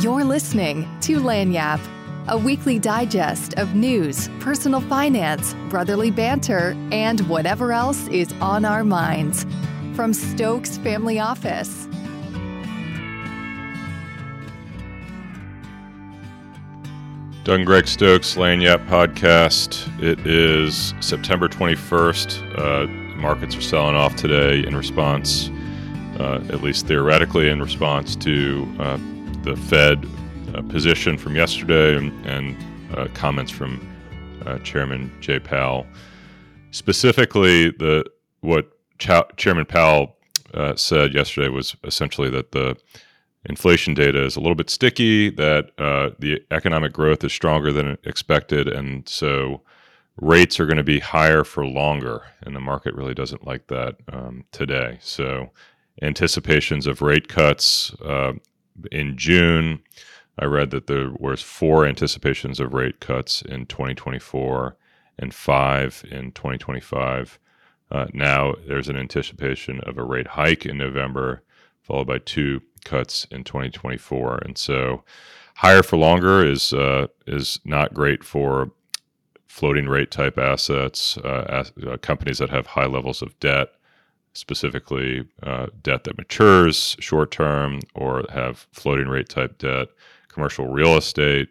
You're listening to Lagniappe, a weekly digest of news, personal finance, brotherly banter, and whatever else is on our minds. From Stokes Family Office. Doug Greg Stokes, Lagniappe podcast. It is September 21st. Uh, markets are selling off today in response, uh, at least theoretically, in response to uh, the Fed uh, position from yesterday and, and uh, comments from uh, Chairman Jay Powell. Specifically, the what Chairman Powell said yesterday was essentially that the inflation data is a little bit sticky, that uh, the economic growth is stronger than expected, and so rates are going to be higher for longer. And the market really doesn't like that um, today. So, anticipations of rate cuts uh, in June. I read that there was four anticipations of rate cuts in 2024 and five in 2025. Uh, now there's an anticipation of a rate hike in November, followed by two cuts in 2024. And so, higher for longer is uh, is not great for floating rate type assets, uh, as, uh, companies that have high levels of debt, specifically uh, debt that matures short term or have floating rate type debt, commercial real estate,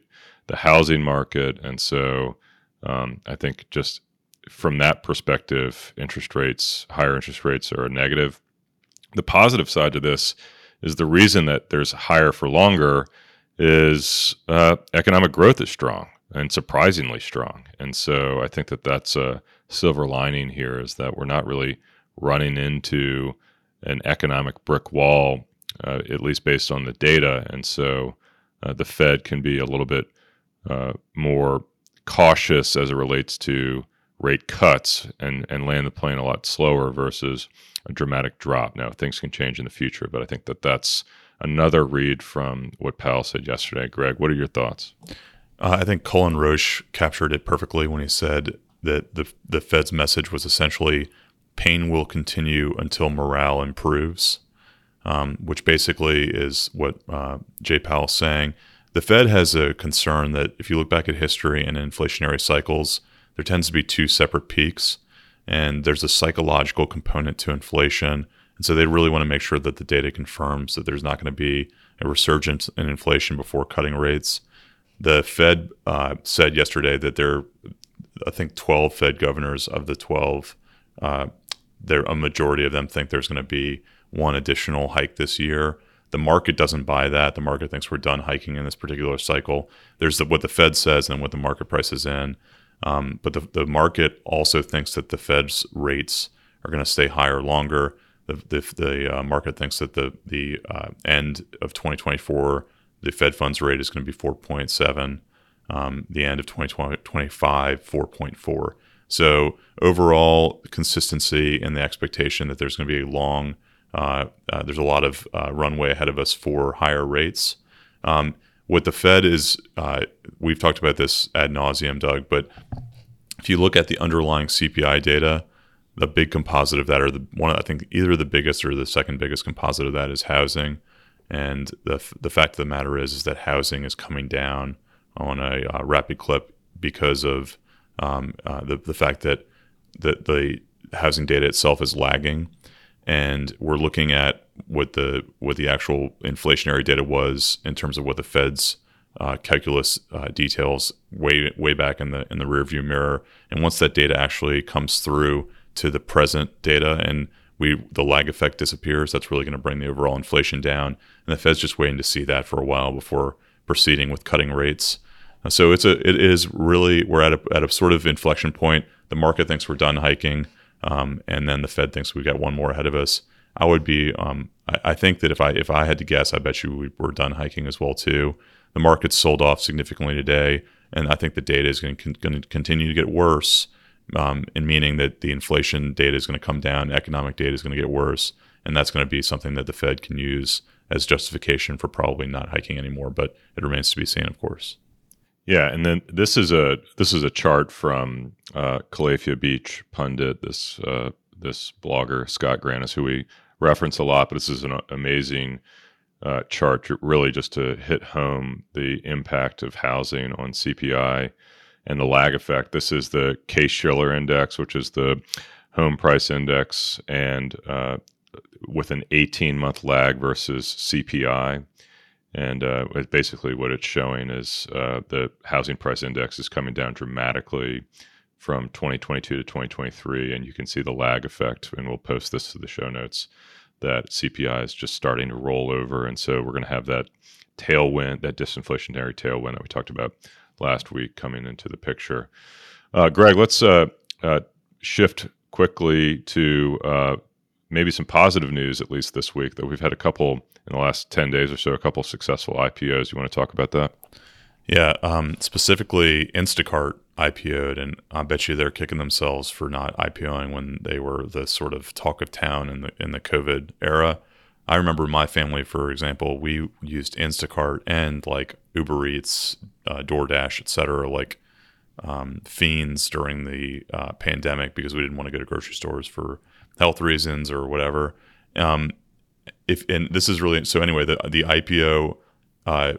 the housing market, and so um, I think just from that perspective, interest rates, higher interest rates are a negative. The positive side to this is the reason that there's higher for longer is uh, economic growth is strong and surprisingly strong. And so I think that that's a silver lining here is that we're not really running into an economic brick wall, uh, at least based on the data. And so uh, the Fed can be a little bit uh, more cautious as it relates to rate cuts and, and land the plane a lot slower versus a dramatic drop. Now, things can change in the future, but I think that that's another read from what Powell said yesterday. Greg, what are your thoughts? Uh, I think Cullen Roche captured it perfectly when he said that the the Fed's message was essentially pain will continue until morale improves, um, which basically is what uh, Jay Powell is saying. The Fed has a concern that if you look back at history and inflationary cycles, there tends to be two separate peaks and there's a psychological component to inflation. And so they really want to make sure that the data confirms that there's not going to be a resurgence in inflation before cutting rates. The Fed uh, said yesterday that there, I think, 12 Fed governors of the 12, uh, there a majority of them think there's going to be one additional hike this year. The market doesn't buy that. The market thinks we're done hiking in this particular cycle. There's the, what the Fed says and what the market prices in. Um, but the, the market also thinks that the Fed's rates are going to stay higher longer. The, the, the uh, market thinks that the, the uh, end of 2024, the Fed funds rate is going to be 4.7. Um, the end of 2025, 4.4. So overall consistency and the expectation that there's going to be a long, uh, uh, there's a lot of uh, runway ahead of us for higher rates. Um, what the Fed is, uh, we've talked about this ad nauseum, Doug, but if you look at the underlying CPI data, the big composite of that, or the one, I think either the biggest or the second biggest composite of that is housing. And the, the fact of the matter is, is that housing is coming down on a uh, rapid clip because of um, uh, the, the fact that the, the housing data itself is lagging. And we're looking at what the what the actual inflationary data was in terms of what the Fed's uh, calculus uh, details way way back in the in the rearview mirror. And once that data actually comes through to the present data and we the lag effect disappears, that's really going to bring the overall inflation down. And the Fed's just waiting to see that for a while before proceeding with cutting rates. So it's a it is really we're at a at a sort of inflection point. The market thinks we're done hiking, um, and then the Fed thinks we've got one more ahead of us. I would be. Um, I, I, think that if I if I had to guess, I bet you we were done hiking as well too. The market's sold off significantly today, and I think the data is going to continue to get worse. Um, in meaning that the inflation data is going to come down, economic data is going to get worse, and that's going to be something that the Fed can use as justification for probably not hiking anymore. But it remains to be seen, of course. Yeah, and then this is a this is a chart from uh, Calafia Beach pundit, this uh, this blogger Scott Grannis, who we reference a lot, but this is an amazing uh, chart, really just to hit home the impact of housing on CPI and the lag effect. This is the Case Shiller Index, which is the home price index, and uh, with an 18 month lag versus CPI. And uh, basically, what it's showing is uh, the housing price index is coming down dramatically from 2022 to 2023. And you can see the lag effect, and we'll post this to the show notes that CPI is just starting to roll over. And so we're going to have that tailwind, that disinflationary tailwind that we talked about last week coming into the picture. Uh, Greg, let's uh, uh, shift quickly to uh, maybe some positive news, at least this week, that we've had a couple in the last 10 days or so, a couple successful IPOs. You want to talk about that? Yeah, um, specifically Instacart IPO'd, and I bet you they're kicking themselves for not IPOing when they were the sort of talk of town in the in the COVID era. I remember my family, for example, we used Instacart and like Uber Eats, uh, DoorDash, etc., like um, fiends during the uh, pandemic because we didn't want to go to grocery stores for health reasons or whatever. Um, if and this is really so anyway, the the IPO uh,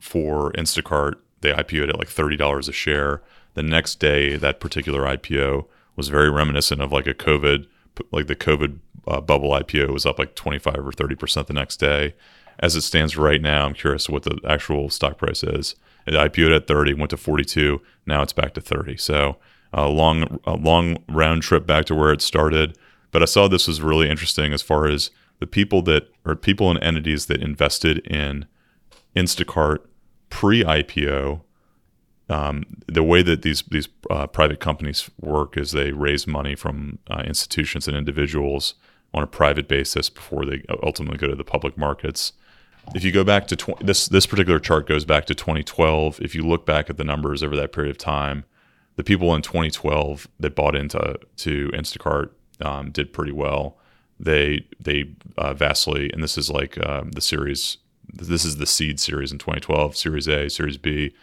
for Instacart, they IPO'd at like thirty dollars a share. The next day, that particular IPO was very reminiscent of like a COVID, like the COVID uh, bubble IPO was up like twenty five or thirty percent the next day. As it stands right now, I'm curious what the actual stock price is. It IPO'd at 30, went to 42. Now it's back to 30. So a long, a long round trip back to where it started. But I saw this was really interesting as far as the people that or people and entities that invested in Instacart pre-IPO. Um, the way that these these uh, private companies work is they raise money from uh, institutions and individuals on a private basis before they ultimately go to the public markets. If you go back to tw- this this particular chart goes back to 2012. If you look back at the numbers over that period of time, the people in 2012 that bought into to Instacart um, did pretty well. They they uh, vastly, and this is like um, the series. This is the seed series in 2012, Series A, Series B,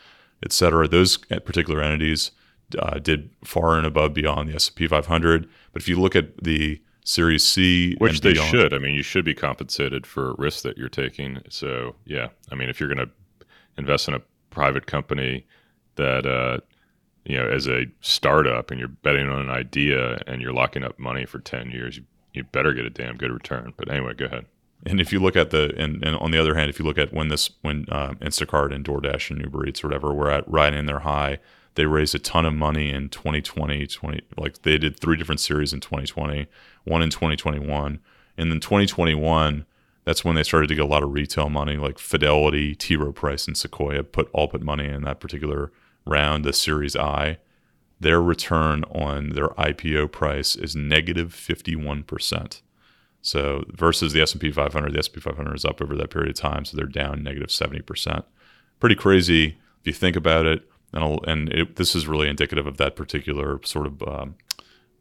et cetera. Those particular entities uh, did far and above beyond the S&P 500. But if you look at the Series C, which they beyond, should, I mean, you should be compensated for risk that you're taking. So yeah, I mean, if you're going to invest in a private company that uh, you know, as a startup and you're betting on an idea and you're locking up money for 10 years, you, you better get a damn good return. But anyway, go ahead. And if you look at the, and, and on the other hand, if you look at when this, when uh, Instacart and DoorDash and Uber Eats or whatever were at riding in their high, they raised a ton of money in 2020, 20, like they did three different series in 2020, one in 2021. And then 2021, that's when they started to get a lot of retail money, like Fidelity, T. Rowe Price, and Sequoia put all put money in that particular round, the Series I, their return on their IPO price is negative 51%. So versus the S&P 500, the S&P 500 is up over that period of time, so they're down negative 70%. Pretty crazy if you think about it. And, and it, this is really indicative of that particular sort of um,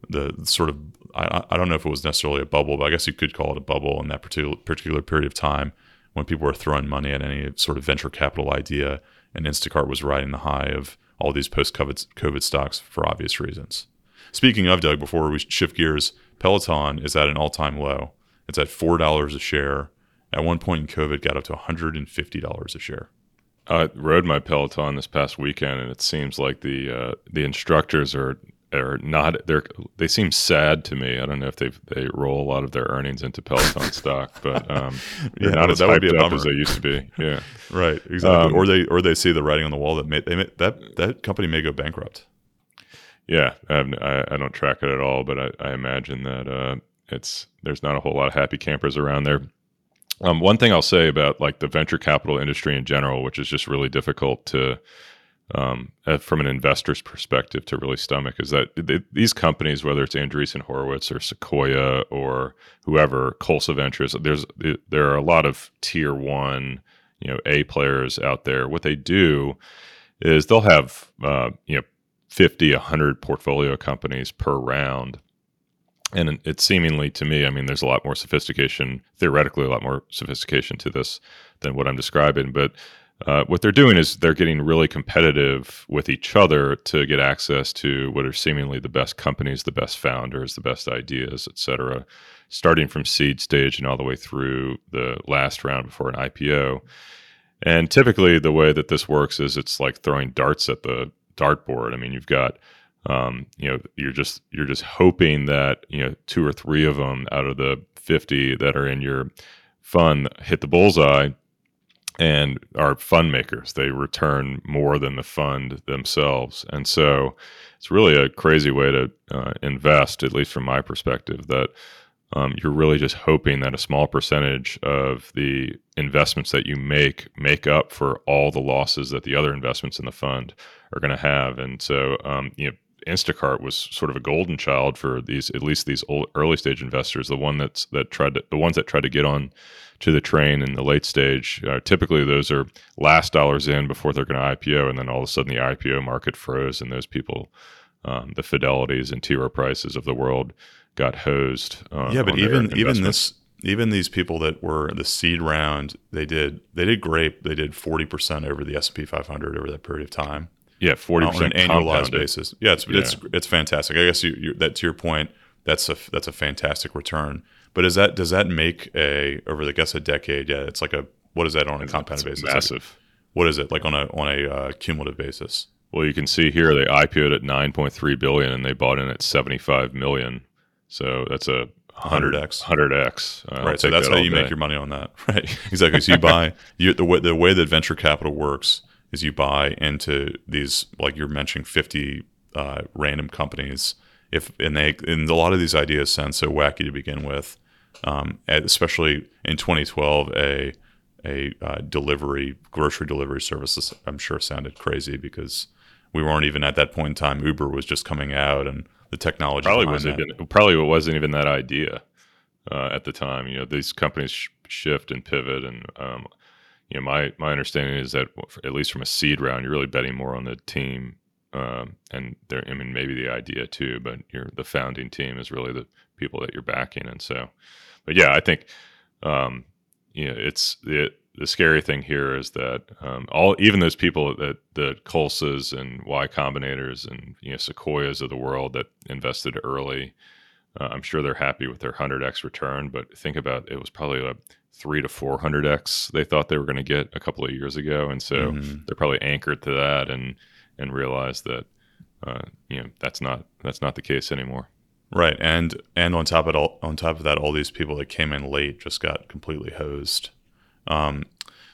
the sort of I, I don't know if it was necessarily a bubble, but I guess you could call it a bubble in that particular particular period of time when people were throwing money at any sort of venture capital idea and Instacart was riding the high of all these post COVID stocks for obvious reasons. Speaking of, Doug, before we shift gears, Peloton is at an all time low. It's at $4 a share. At one point in COVID, got up to $150 a share. I rode my Peloton this past weekend, and it seems like the uh, the instructors are are not they're they seem sad to me. I don't know if they they roll a lot of their earnings into Peloton stock, but um, yeah, not as that would be a bummer. as they used to be. Yeah, right, exactly. Um, or they or they see the writing on the wall that may, they may, that that company may go bankrupt. Yeah, I, I don't track it at all, but I, I imagine that uh, it's there's not a whole lot of happy campers around there. Um, one thing I'll say about like the venture capital industry in general, which is just really difficult to um, from an investor's perspective to really stomach is that they, these companies, whether it's Andreessen Horowitz or Sequoia or whoever, Khosla Ventures, there's there are a lot of tier one, you know, A players out there. What they do is they'll have uh, you know 50, 100 portfolio companies per round. And it's seemingly to me, I mean, there's a lot more sophistication, theoretically, a lot more sophistication to this than what I'm describing. But uh, what they're doing is they're getting really competitive with each other to get access to what are seemingly the best companies, the best founders, the best ideas, et cetera, starting from seed stage and all the way through the last round before an IPO. And typically, the way that this works is it's like throwing darts at the dartboard. I mean, you've got um, you know you're just you're just hoping that you know two or three of them out of the 50 that are in your fund hit the bullseye and are fund makers. They return more than the fund themselves. And so it's really a crazy way to uh, invest, at least from my perspective, that um, you're really just hoping that a small percentage of the investments that you make make up for all the losses that the other investments in the fund are going to have. And so, um, you know, Instacart was sort of a golden child for these, at least these old, early stage investors. The one that's that tried to, the ones that tried to get on to the train in the late stage. Uh, typically, those are last dollars in before they're going to IPO, and then all of a sudden the IPO market froze, and those people, um, the Fidelities and T. Rowe Prices of the world, got hosed. Uh, yeah, but even even this even these people that were the seed round, they did they did great. They did forty percent over the S and P 500 over that period of time. Yeah, forty percent on an annualized basis. Yeah, it's yeah. it's it's fantastic. I guess you, you, that to your point, that's a that's a fantastic return. But is that does that make a over the I guess a decade? Yeah, it's like a what is that on a compound basis? Massive. Like, what is it like on a on a uh, cumulative basis? Well, you can see here they IPO'd at 9.3 billion and they bought in at 75 million. So that's a 100x. 100x. Uh, right. So that's that how you day. make your money on that. Right. exactly. So you buy you, the way the way that venture capital works is you buy into these like you're mentioning 50 uh, random companies. If and they and a lot of these ideas sound so wacky to begin with, um, especially in 2012, a a uh, delivery grocery delivery services I'm sure sounded crazy because we weren't even at that point in time. Uber was just coming out and the technology probably wasn't even probably wasn't even that idea uh, at the time. You know, these companies sh- shift and pivot, and um, you know, my my understanding is that at least from a seed round, you're really betting more on the team, um, and there. I mean, maybe the idea too, but you're the founding team is really the people that you're backing, and so. But yeah, I think um, you know it's it the scary thing here is that um, all even those people that the Khoslas and Y Combinators and you know Sequoias of the world that invested early, uh, I'm sure they're happy with their 100x return. But think about it was probably a three to 400x they thought they were going to get a couple of years ago, and so mm-hmm. they're probably anchored to that and and realize that uh, you know that's not that's not the case anymore. Right, and and on top of all on top of that, all these people that came in late just got completely hosed. Um,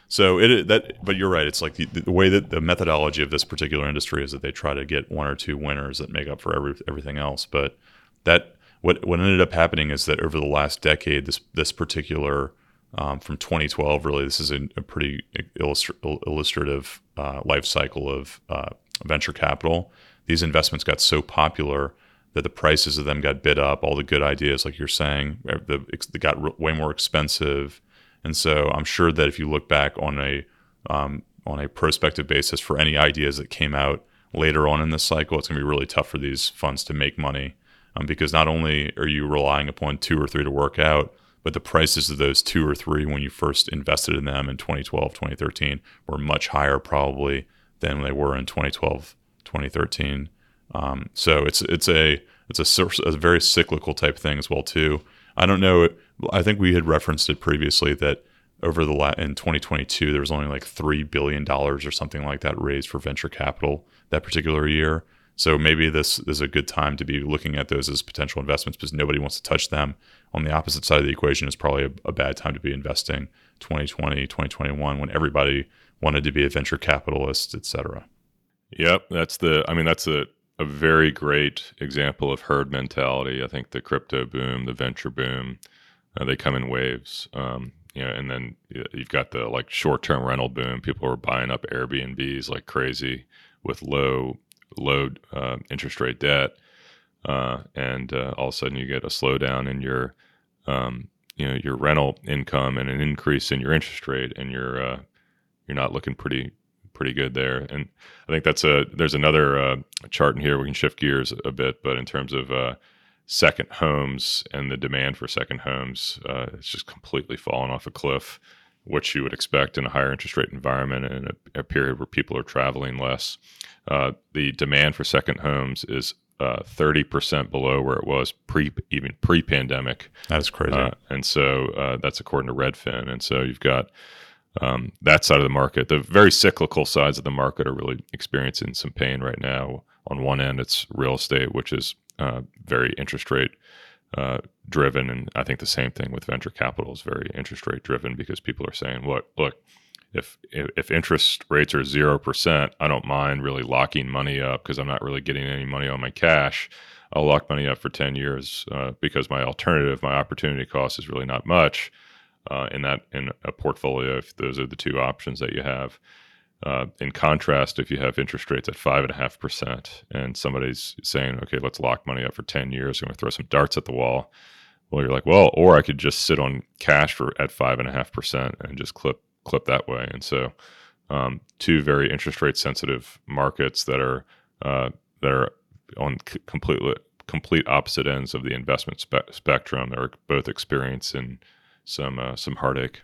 so it that, but you're right. It's like the, the, way that the methodology of this particular industry is that they try to get one or two winners that make up for every, everything else. But that what what ended up happening is that over the last decade, this this particular um, from 2012, really, this is a, a pretty illustri- illustrative uh, life cycle of uh, venture capital. These investments got so popular that the prices of them got bid up. All the good ideas, like you're saying, the, they got way more expensive and so I'm sure that if you look back on a um, on a prospective basis for any ideas that came out later on in this cycle, it's going to be really tough for these funds to make money um, because not only are you relying upon two or three to work out, but the prices of those two or three when you first invested in them in 2012, 2013 were much higher probably than they were in 2012, 2013. Um, so it's it's a it's a, a very cyclical type thing as well too. I don't know. I think we had referenced it previously that over the la- in 2022 there was only like three billion dollars or something like that raised for venture capital that particular year. So maybe this is a good time to be looking at those as potential investments because nobody wants to touch them. On the opposite side of the equation is probably a, a bad time to be investing 2020, 2021 when everybody wanted to be a venture capitalist, et cetera. Yep, that's the. I mean, that's a a very great example of herd mentality. I think the crypto boom, the venture boom, uh, they come in waves. Um, you know, and then you've got the like short-term rental boom. People are buying up Airbnbs like crazy with low low uh, interest rate debt, uh, and uh, all of a sudden you get a slowdown in your um, you know your rental income and an increase in your interest rate, and you're uh, you're not looking pretty pretty good there. And I think that's a there's another uh, chart in here. We can shift gears a bit, but in terms of second homes and the demand for second homes, it's just completely fallen off a cliff. What you would expect in a higher interest rate environment and a, a period where people are traveling less. Uh, the demand for second homes is uh, thirty percent below where it was pre even pre pandemic. That is crazy. Uh, and so uh, that's according to Redfin. And so you've got um, that side of the market. The very cyclical sides of the market are really experiencing some pain right now. On one end, it's real estate, which is uh, very interest rate uh, driven, and I think the same thing with venture capital is very interest rate driven because people are saying, "Look, look, if if interest rates are zero percent, I don't mind really locking money up because I'm not really getting any money on my cash. I'll lock money up for ten years uh, because my alternative, my opportunity cost is really not much uh, in that in a portfolio. If those are the two options that you have." Uh, in contrast, if you have interest rates at five and a half percent, and somebody's saying, "Okay, let's lock money up for ten years. I'm going to throw some darts at the wall," well, you're like, "Well, or I could just sit on cash for at five and a half percent and just clip clip that way." And so, um, two very interest rate sensitive markets that are uh, that are on c- completely complete opposite ends of the investment spe- spectrum. They're both experiencing some uh, some heartache.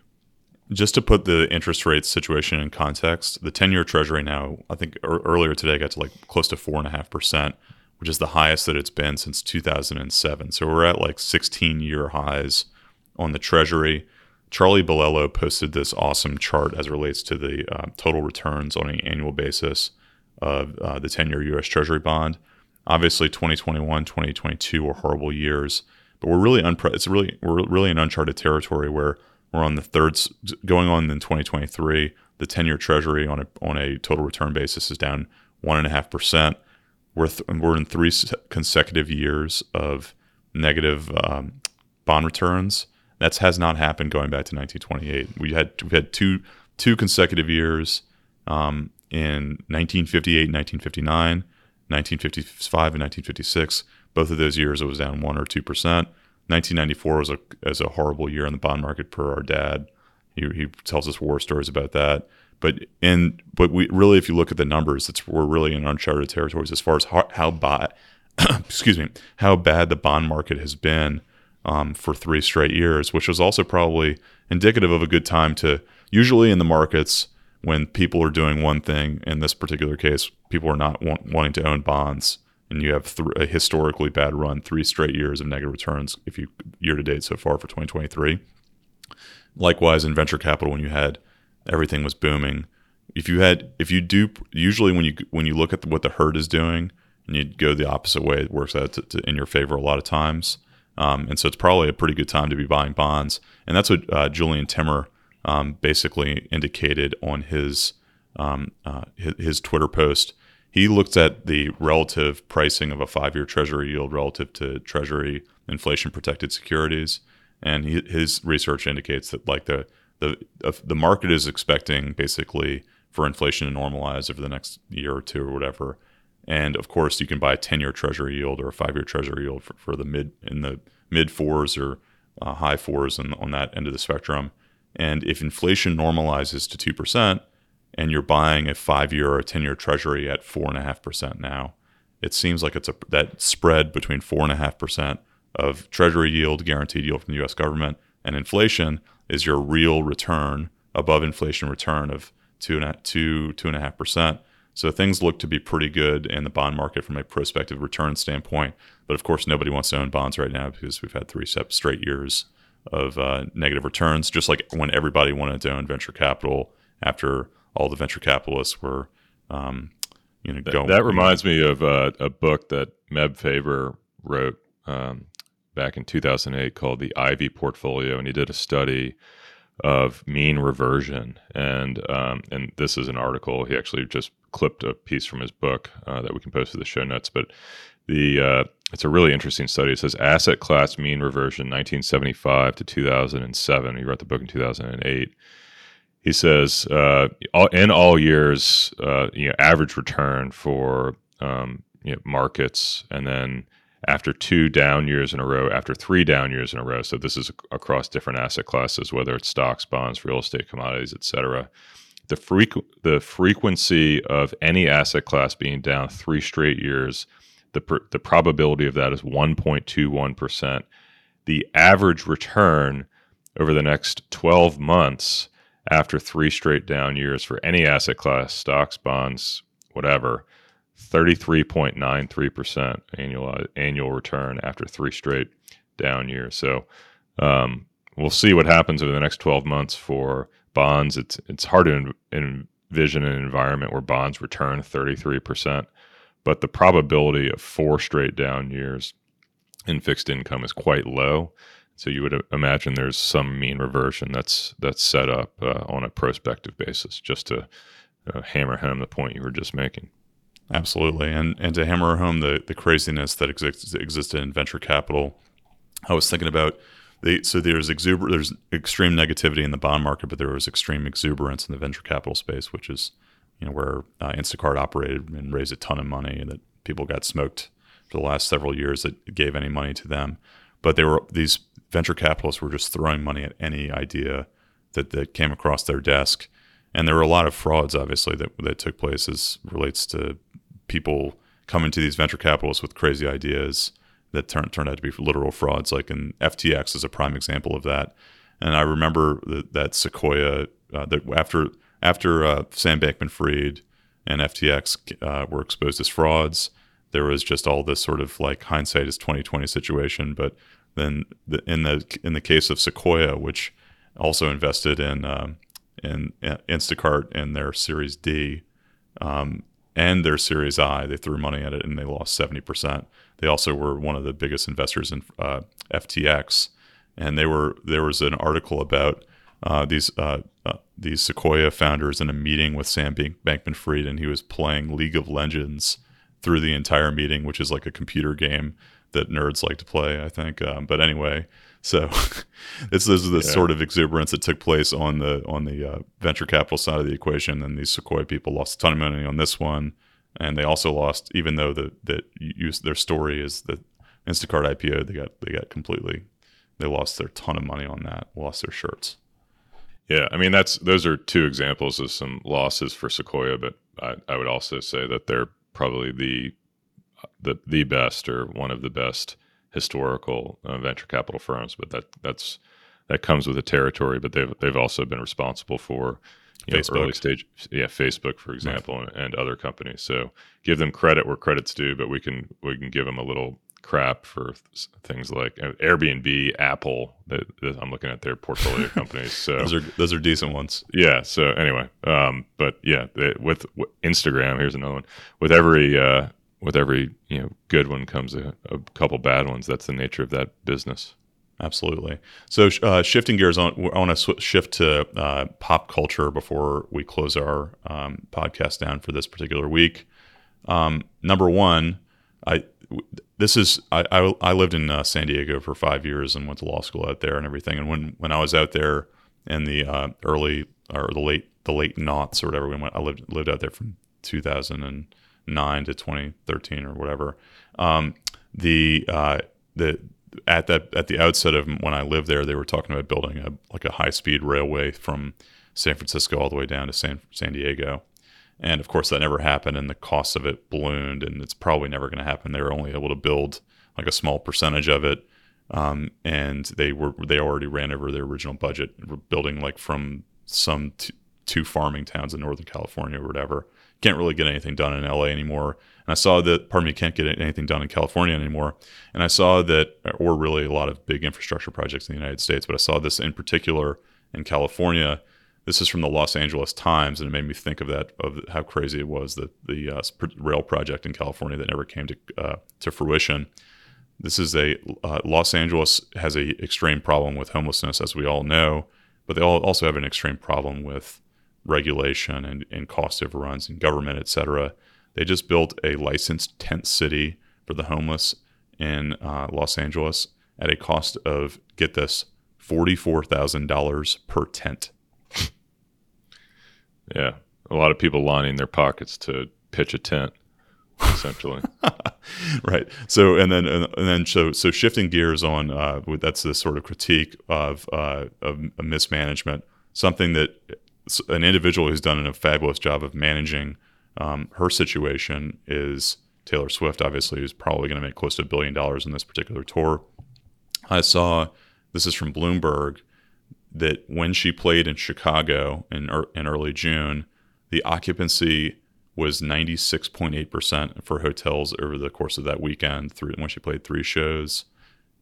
Just to put the interest rate situation in context, the 10 year treasury now, I think earlier today got to like close to 4.5%, which is the highest that it's been since 2007. So we're at like 16 year highs on the treasury. Charlie Bilello posted this awesome chart as it relates to the uh, total returns on an annual basis of uh, the 10 year US Treasury bond. Obviously, 2021, 2022 were horrible years, but we're really unpre- it's really we're really in uncharted territory where we're on the third, going on in 2023. The 10-year Treasury on a on a total return basis is down one and a half percent. We're th- we're in three consecutive years of negative um, bond returns. That has not happened going back to 1928. We had we had two two consecutive years um, in 1958, 1959, 1955, and 1956. Both of those years it was down one or two percent. 1994 was a as a horrible year in the bond market per our dad. He, he tells us war stories about that. But in but we really, if you look at the numbers, it's we're really in uncharted territories as far as how, how bad, excuse me, how bad the bond market has been um, for three straight years, which was also probably indicative of a good time to. Usually in the markets, when people are doing one thing, in this particular case, people are not want, wanting to own bonds and you have th- a historically bad run, three straight years of negative returns if you year to date so far for 2023. Likewise, in venture capital, when you had everything was booming, if you had if you do usually when you when you look at the, what the herd is doing and you go the opposite way, it works out to, to, in your favor a lot of times. Um, and so it's probably a pretty good time to be buying bonds. And that's what uh, Jurrien Timmer um, basically indicated on his, um, uh, his, his Twitter post he looked at the relative pricing of a five-year Treasury yield relative to Treasury inflation-protected securities, and he, his research indicates that like the the the market is expecting basically for inflation to normalize over the next year or two or whatever. And of course, you can buy a ten-year Treasury yield or a five-year Treasury yield for, for the mid in the mid fours or uh, high fours on, on that end of the spectrum. And if inflation normalizes to two percent, and you're buying a five year or a 10 year treasury at 4.5% now, it seems like it's a that spread between 4.5% of treasury yield, guaranteed yield from the US government, and inflation is your real return above inflation return of two and two two and a half percent. So things look to be pretty good in the bond market from a prospective return standpoint. But of course, nobody wants to own bonds right now because we've had three straight years of uh, negative returns. Just like when everybody wanted to own venture capital after all the venture capitalists were, um, you know, going. That, reminds me of uh, a book that Meb Faber wrote um, back in 2008 called The Ivy Portfolio, and he did a study of mean reversion. And um, and this is an article. He actually just clipped a piece from his book uh, that we can post to the show notes. But the uh, it's a really interesting study. It says asset class mean reversion 1975 to 2007. He wrote the book in 2008 he says uh, in all years, uh, you know, average return for um, you know, markets, and then after two down years in a row, after three down years in a row. So this is across different asset classes, whether it's stocks, bonds, real estate, commodities, etc. The the frequency of any asset class being down three straight years, the pr- the probability of that is 1.21 percent. The average return over the next 12 months after three straight down years for any asset class, stocks, bonds, whatever, 33.93% annual annual return after three straight down years. So um, we'll see what happens over the next 12 months for bonds. It's it's hard to envision an environment where bonds return 33%, but the probability of four straight down years in fixed income is quite low. So you would imagine there's some mean reversion that's that's set up uh, on a prospective basis, just to uh, hammer home the point you were just making. Absolutely, and and to hammer home the the craziness that exists existed in venture capital, I was thinking about the so there's exuber there's extreme negativity in the bond market, but there was extreme exuberance in the venture capital space, which is you know where uh, Instacart operated and raised a ton of money that people got smoked for the last several years that gave any money to them, but they were these venture capitalists were just throwing money at any idea that that came across their desk and there were a lot of frauds, obviously, that that took place as relates to people coming to these venture capitalists with crazy ideas that turned turned out to be literal frauds. Like in FTX is a prime example of that. And I remember that, that Sequoia uh, that after after uh, Sam Bankman-Fried and FTX uh, were exposed as frauds, there was just all this sort of like hindsight is 2020 situation. But then the, in the in the case of Sequoia, which also invested in um, in Instacart in their Series D um, and their Series I. They threw money at it and they lost 70%. They also were one of the biggest investors in uh, FTX. And they were there was an article about uh, these uh, uh, these Sequoia founders in a meeting with Sam Bankman Fried, and he was playing League of Legends through the entire meeting, which is like a computer game that nerds like to play, I think. Um, but anyway, so it's this is the yeah. sort of exuberance that took place on the on the uh, venture capital side of the equation. And these Sequoia people lost a ton of money on this one, and they also lost, even though the that use their story is the Instacart IPO, they got they got completely they lost their ton of money on that, lost their shirts. Yeah, I mean that's those are two examples of some losses for Sequoia, but I, I would also say that they're probably the the the best or one of the best historical uh, venture capital firms, but that that's that comes with the territory. But they've they've also been responsible for know, early stage, yeah, Facebook, for example, and, and, other companies. So give them credit where credit's due, but we can we can give them a little crap for things like uh, Airbnb, Apple. That, I'm looking at their portfolio companies. So those are those are decent ones. Yeah. So anyway, um, but yeah, with, Instagram, here's another one. With every uh, with every you know good one comes a, a couple bad ones. That's the nature of that business. Absolutely. So, uh, shifting gears on, I want to sw- shift to uh, pop culture before we close our um, podcast down for this particular week. Um, number one, I this is I, I, I lived in uh, San Diego for five years and went to law school out there and everything. And when when I was out there in the uh, early or the late the late knots or whatever, we went, I lived lived out there from 2000 and 2009 to 2013 or whatever. Um, the uh, the at that at the outset of when I lived there, they were talking about building a like a high speed railway from San Francisco all the way down to San San Diego. And of course, that never happened, and the cost of it ballooned, and it's probably never going to happen. They were only able to build like a small percentage of it, um, and they were they already ran over their original budget. Building like from some t- two farming towns in Northern California or whatever, can't really get anything done in LA anymore. And I saw that, pardon me, can't get anything done in California anymore. And I saw that, or really a lot of big infrastructure projects in the United States, but I saw this in particular in California. This is from the Los Angeles Times, and it made me think of that, of how crazy it was that the uh, rail project in California that never came to uh, to fruition. This is a uh, Los Angeles has a extreme problem with homelessness, as we all know, but they all also have an extreme problem with regulation and, and cost overruns and government, et cetera. They just built a licensed tent city for the homeless in uh, Los Angeles at a cost of, get this, $44,000 per tent. Yeah. A lot of people lining their pockets to pitch a tent essentially. right. So and then and then so so shifting gears on uh, that's the sort of critique of uh, of a mismanagement. Something that an individual who's done a fabulous job of managing um, her situation is Taylor Swift, obviously, who's probably going to make close to a billion dollars in this particular tour. I saw this is from Bloomberg. That when she played in Chicago in in early June, the occupancy was 96.8% for hotels over the course of that weekend through when she played three shows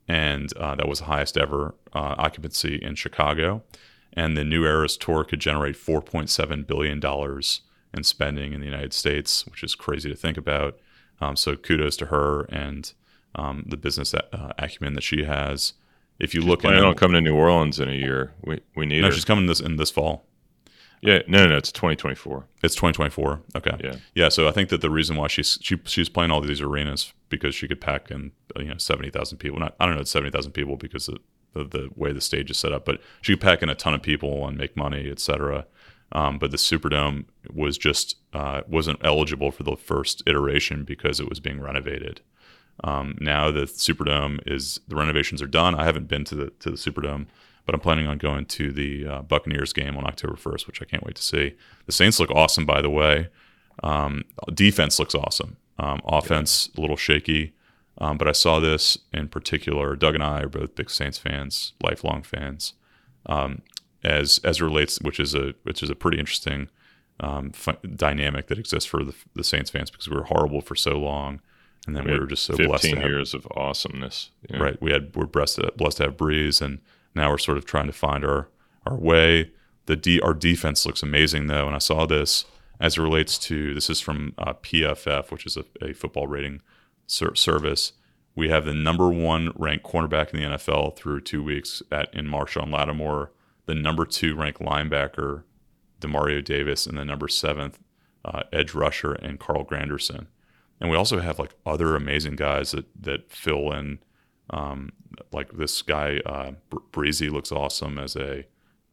and uh, that was the highest ever uh, occupancy in Chicago. And the New Eras tour could generate 4.7 billion dollars in spending in the United States, which is crazy to think about. Um, so kudos to her and um, the business uh, acumen that she has. If you she's look, planning on coming to New Orleans in a year. We we need no, her. she's coming this in this fall. Yeah, no, no, no, it's 2024. It's 2024. Okay. Yeah. Yeah. So I think that the reason why she's she, she's playing all these arenas because she could pack in you know 70,000 people. Not I don't know it's 70,000 people because of the, the way the stage is set up, but she could pack in a ton of people and make money, etc. Um, but the Superdome was just uh, wasn't eligible for the first iteration because it was being renovated. Um, now the Superdome is the renovations are done. I haven't been to the to the Superdome but I'm planning on going to the uh, Buccaneers game on October 1st, which I can't wait to see. The Saints look awesome, by the way. Um, defense looks awesome. Um, offense yeah. a little shaky, um, but I saw this in particular. Doug and I are both big Saints fans, lifelong fans. Um, as as it relates, which is a which is a pretty interesting um, dynamic that exists for the, the Saints fans because we were horrible for so long, and then we, we were just so 15 blessed. Fifteen years of awesomeness, yeah. right? We had we're blessed to, blessed to have Brees and now we're sort of trying to find our our way. The D, our defense looks amazing though, and I saw this as it relates to this is from uh, PFF, which is a, a football rating ser- service. We have the number one ranked cornerback in the NFL through two weeks at in Marshon Lattimore, the number two ranked linebacker Demario Davis, and the number seventh uh, edge rusher and Carl Granderson. And we also have like other amazing guys that that fill in um, like this guy uh, Bresee looks awesome as a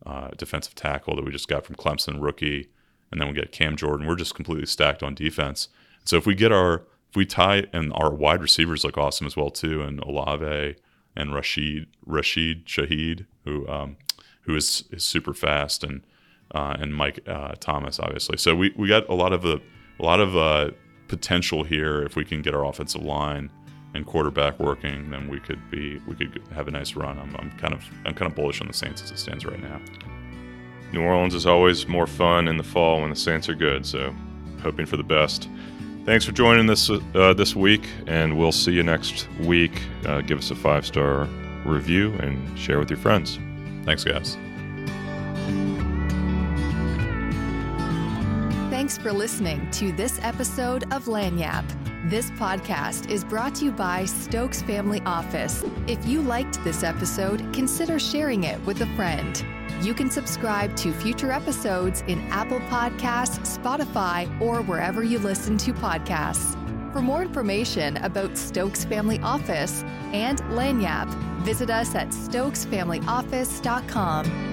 uh, defensive tackle that we just got from Clemson rookie, and then we get Cam Jordan. We're just completely stacked on defense. So if we get our if we tie and our wide receivers look awesome as well too, and Olave and Rashid Rashid Shaheed who um, who is is super fast and uh, and Mike uh, Thomas obviously. So we, we got a lot of a, a lot of uh, potential here if we can get our offensive line and quarterback working, then we could be we could have a nice run. I'm, I'm kind of I'm kind of bullish on the Saints as it stands right now. New Orleans is always more fun in the fall when the Saints are good. So, hoping for the best. Thanks for joining this uh, this week, and we'll see you next week. Uh, give us a five star review and share with your friends. Thanks, guys. Thanks for listening to this episode of Lagniappe. This podcast is brought to you by Stokes Family Office. If you liked this episode, consider sharing it with a friend. You can subscribe to future episodes in Apple Podcasts, Spotify, or wherever you listen to podcasts. For more information about Stokes Family Office and Lagniappe, visit us at stokesfamilyoffice.com.